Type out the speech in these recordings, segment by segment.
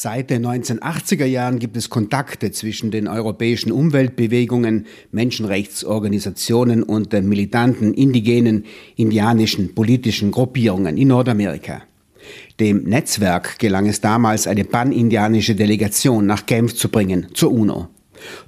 Seit den 1980er Jahren gibt es Kontakte zwischen den europäischen Umweltbewegungen, Menschenrechtsorganisationen und den militanten indigenen indianischen politischen Gruppierungen in Nordamerika. Dem Netzwerk gelang es damals, eine pan-indianische Delegation nach Genf zu bringen, zur UNO.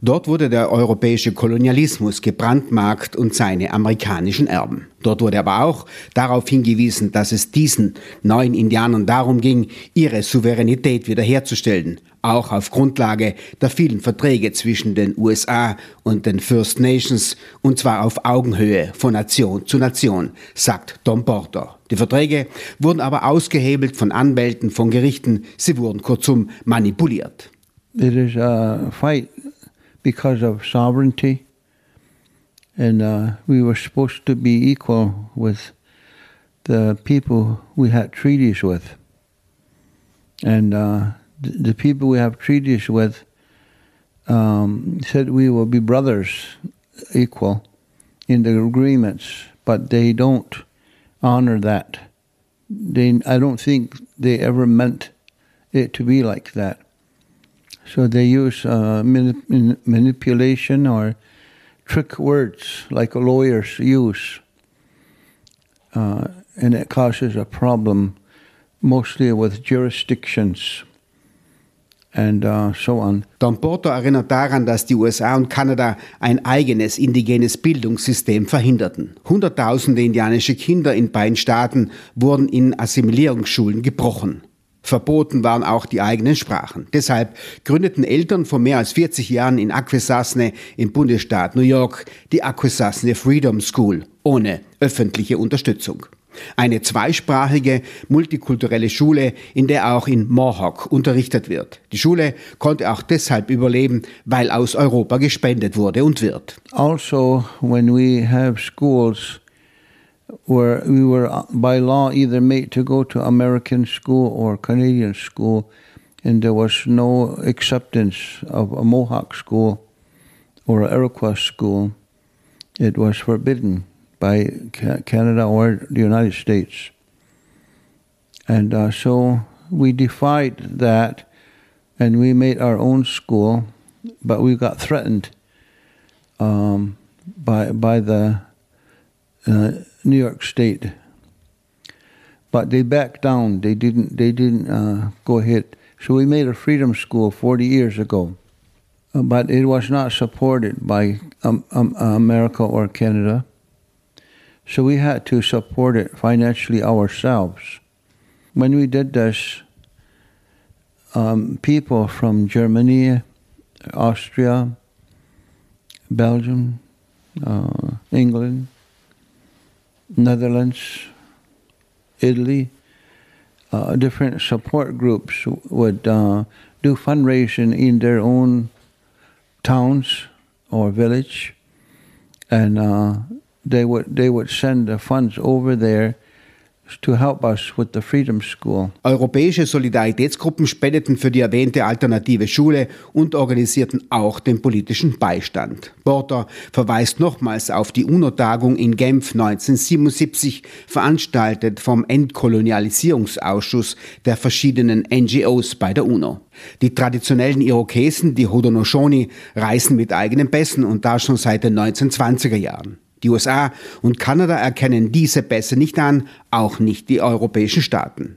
Dort wurde der europäische Kolonialismus gebrandmarkt und seine amerikanischen Erben. Dort wurde aber auch darauf hingewiesen, dass es diesen neuen Indianern darum ging, ihre Souveränität wiederherzustellen, auch auf Grundlage der vielen Verträge zwischen den USA und den First Nations, und zwar auf Augenhöhe von Nation zu Nation, sagt Tom Porter. Die Verträge wurden aber ausgehebelt von Anwälten, von Gerichten, sie wurden kurzum manipuliert. It is a fight because of sovereignty. And uh, we were supposed to be equal with the people we had treaties with. And uh, th- the people we have treaties with um, said we will be brothers equal in the agreements, but they don't honor that. They, I don't think they ever meant it to be like that. So they use uh, manip- manipulation or trick words like lawyers use. Uh, and it causes a problem mostly with jurisdictions and uh, so on. Don Porter erinnert daran, dass die USA und Kanada ein eigenes indigenes Bildungssystem verhinderten. Hunderttausende indianische Kinder in beiden Staaten wurden in Assimilierungsschulen gebrochen. Verboten waren auch die eigenen Sprachen. Deshalb gründeten Eltern vor mehr als 40 Jahren in Akwesasne im Bundesstaat New York die Akwesasne Freedom School ohne öffentliche Unterstützung. Eine zweisprachige, multikulturelle Schule, in der auch in Mohawk unterrichtet wird. Die Schule konnte auch deshalb überleben, weil aus Europa gespendet wurde und wird. Also, when we have schools where we were uh, by law either made to go to American school or Canadian school, and there was no acceptance of a Mohawk school or an Iroquois school. It was forbidden by Canada or the United States. And uh, so we defied that and we made our own school, but we got threatened um, by, by the uh, New York State. But they backed down. They didn't. They didn't uh, go ahead. So we made a freedom school 40 years ago, Uh, but it was not supported by um, um, America or Canada. So we had to support it financially ourselves. When we did this, um, people from Germany, Austria, Belgium, uh, England, Netherlands, Italy, uh, different support groups would uh, do fundraising in their own towns or village, and uh, they would they would send the funds over there Europäische Solidaritätsgruppen spendeten für die erwähnte alternative Schule und organisierten auch den politischen Beistand. Porter verweist nochmals auf die UNO-Tagung in Genf 1977, veranstaltet vom Entkolonialisierungsausschuss der verschiedenen NGOs bei der UNO. Die traditionellen Irokesen, die Haudenosaunee, reisen mit eigenen Pässen und das schon seit den 1920er Jahren. Die USA und Kanada erkennen diese Pässe nicht an, auch nicht die europäischen Staaten.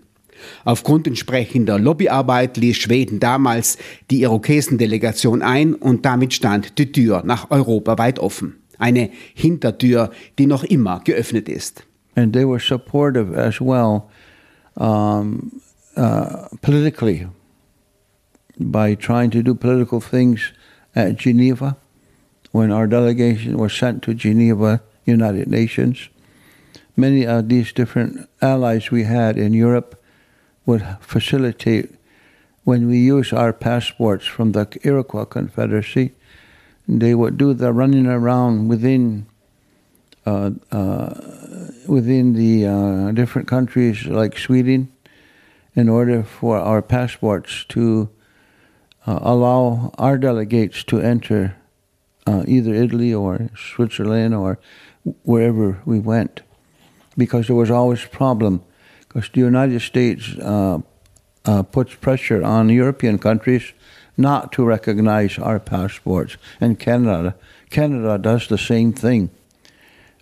Aufgrund entsprechender Lobbyarbeit ließ Schweden damals die Irokesendelegation ein und damit stand die Tür nach Europa weit offen. Eine Hintertür, die noch immer geöffnet ist. and they were supportive as well um, uh, politically by trying to do political things at Geneva when our delegation was sent to Geneva, United Nations. Many of these different allies we had in Europe would facilitate when we use our passports from the Iroquois Confederacy. They would do the running around within uh, uh, within the uh, different countries like Sweden in order for our passports to uh, allow our delegates to enter uh, either Italy or Switzerland or wherever we went because there was always a problem because the United States uh, uh, puts pressure on European countries not to recognize our passports. And Canada, Canada does the same thing.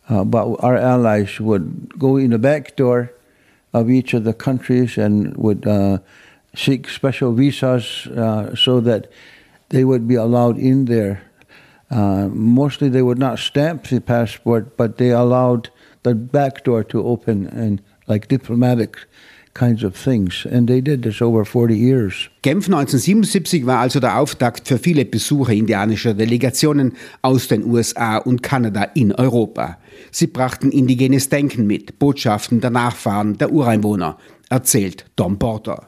Uh, but our allies would go in the back door of each of the countries and would uh, seek special visas uh, so that they would be allowed in there. Uh, mostly they would not stamp the passport, but they allowed the back door to open and like diplomatic kinds of things. And they did this over 40 years. Genf 1977 war also der Auftakt für viele Besucher indianischer Delegationen aus den USA und Kanada in Europa. Sie brachten indigenes Denken mit, Botschaften der Nachfahren der Ureinwohner, erzählt Tom Porter.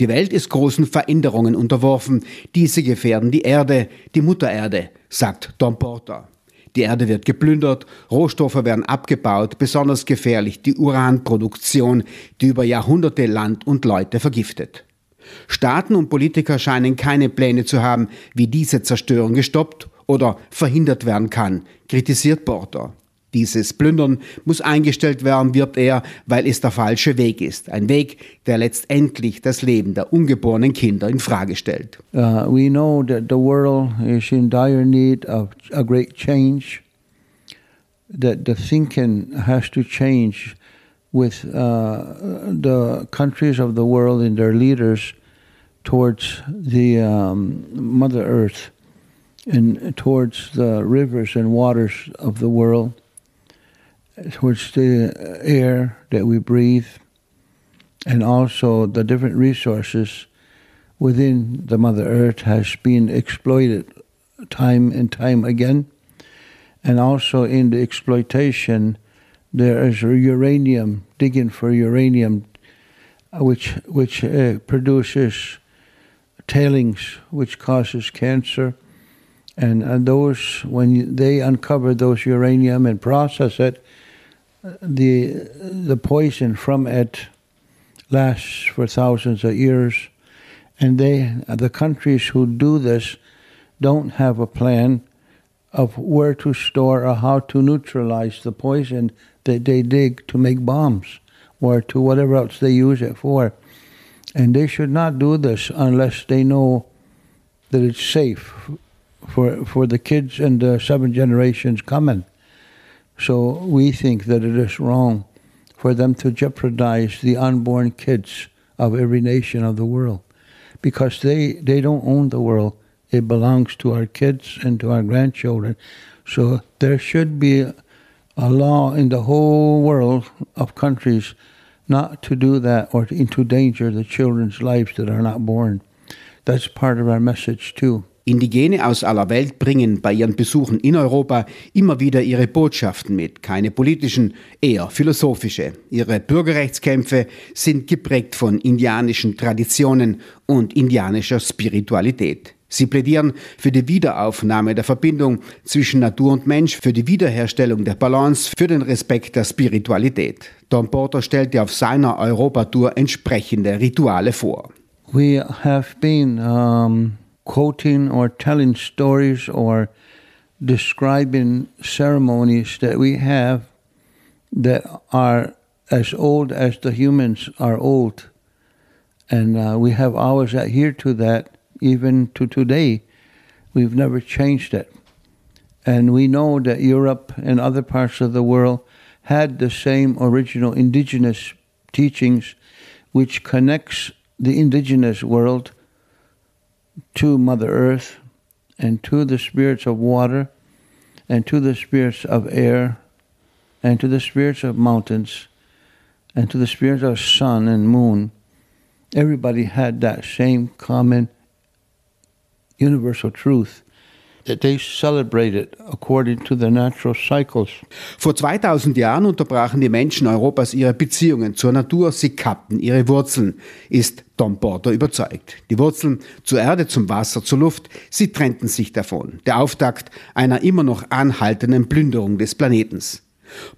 Die Welt ist großen Veränderungen unterworfen. Diese gefährden die Erde, die Mutter Erde, sagt Tom Porter. Die Erde wird geplündert, Rohstoffe werden abgebaut, besonders gefährlich die Uranproduktion, die über Jahrhunderte Land und Leute vergiftet. Staaten und Politiker scheinen keine Pläne zu haben, wie diese Zerstörung gestoppt oder verhindert werden kann, kritisiert Porter. Dieses Plündern muss eingestellt werden, wirbt er, weil es der falsche Weg ist. Ein Weg, der letztendlich das Leben der ungeborenen Kinder in Frage stellt. Uh, we know that the world is in dire need of a great change. That the thinking has to change with uh, the countries of the world and their leaders towards the um, Mother Earth and towards the rivers and waters of the world. Towards the air that we breathe and also the different resources within the Mother Earth has been exploited time and time again. And also in the exploitation, there is uranium, digging for uranium, which, which uh, produces tailings, which causes cancer. And, and those, when they uncover those uranium and process it, the the poison from it lasts for thousands of years, and they the countries who do this don't have a plan of where to store or how to neutralize the poison that they dig to make bombs or to whatever else they use it for. And they should not do this unless they know that it's safe for for the kids and the seven generations coming. So we think that it is wrong for them to jeopardize the unborn kids of every nation of the world because they, they don't own the world. It belongs to our kids and to our grandchildren. So there should be a law in the whole world of countries not to do that or to endanger the children's lives that are not born. That's part of our message too. Indigene aus aller Welt bringen bei ihren Besuchen in Europa immer wieder ihre Botschaften mit, keine politischen, eher philosophische. Ihre Bürgerrechtskämpfe sind geprägt von indianischen Traditionen und indianischer Spiritualität. Sie plädieren für die Wiederaufnahme der Verbindung zwischen Natur und Mensch, für die Wiederherstellung der Balance, für den Respekt der Spiritualität. Don Porter stellte auf seiner Europatour entsprechende Rituale vor. We have been um quoting or telling stories or describing ceremonies that we have that are as old as the humans are old. And uh, we have always adhered to that even to today. We've never changed it. And we know that Europe and other parts of the world had the same original indigenous teachings which connects the indigenous world to Mother Earth and to the spirits of water and to the spirits of air and to the spirits of mountains and to the spirits of sun and moon. Everybody had that same common universal truth Vor 2000 Jahren unterbrachen die Menschen Europas ihre Beziehungen zur Natur, sie kappten ihre Wurzeln, ist Tom Porter überzeugt. Die Wurzeln zur Erde, zum Wasser, zur Luft, sie trennten sich davon. Der Auftakt einer immer noch anhaltenden Plünderung des Planetens.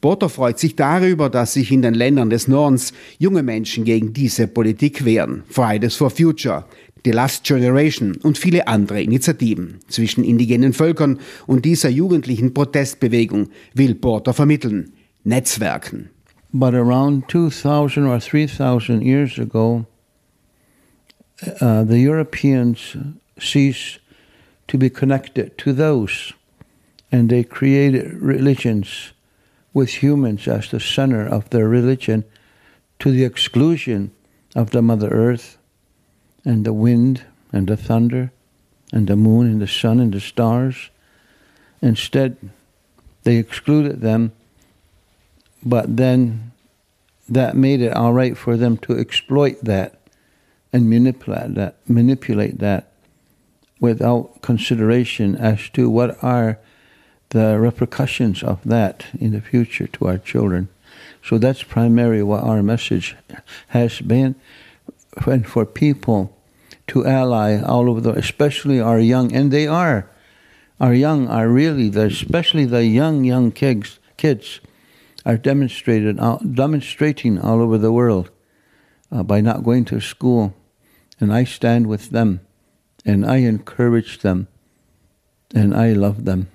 Porter freut sich darüber, dass sich in den Ländern des Nordens junge Menschen gegen diese Politik wehren. Fridays for Future, The Last Generation und viele andere Initiativen zwischen indigenen Völkern und dieser jugendlichen Protestbewegung will Porter vermitteln, Netzwerken. But around 2000 or 3000 years ago, uh, the Europeans ceased to be connected to those, and they created religions with humans as the center of their religion to the exclusion of the Mother Earth and the wind and the thunder and the moon and the sun and the stars. Instead, they excluded them, but then that made it all right for them to exploit that and manipulate that, manipulate that without consideration as to what are the repercussions of that in the future to our children. So that's primarily what our message has been, and for people to ally all over the, especially our young, and they are, our young are really, the, especially the young young kids, kids, are demonstrated demonstrating all over the world uh, by not going to school, and I stand with them, and I encourage them, and I love them.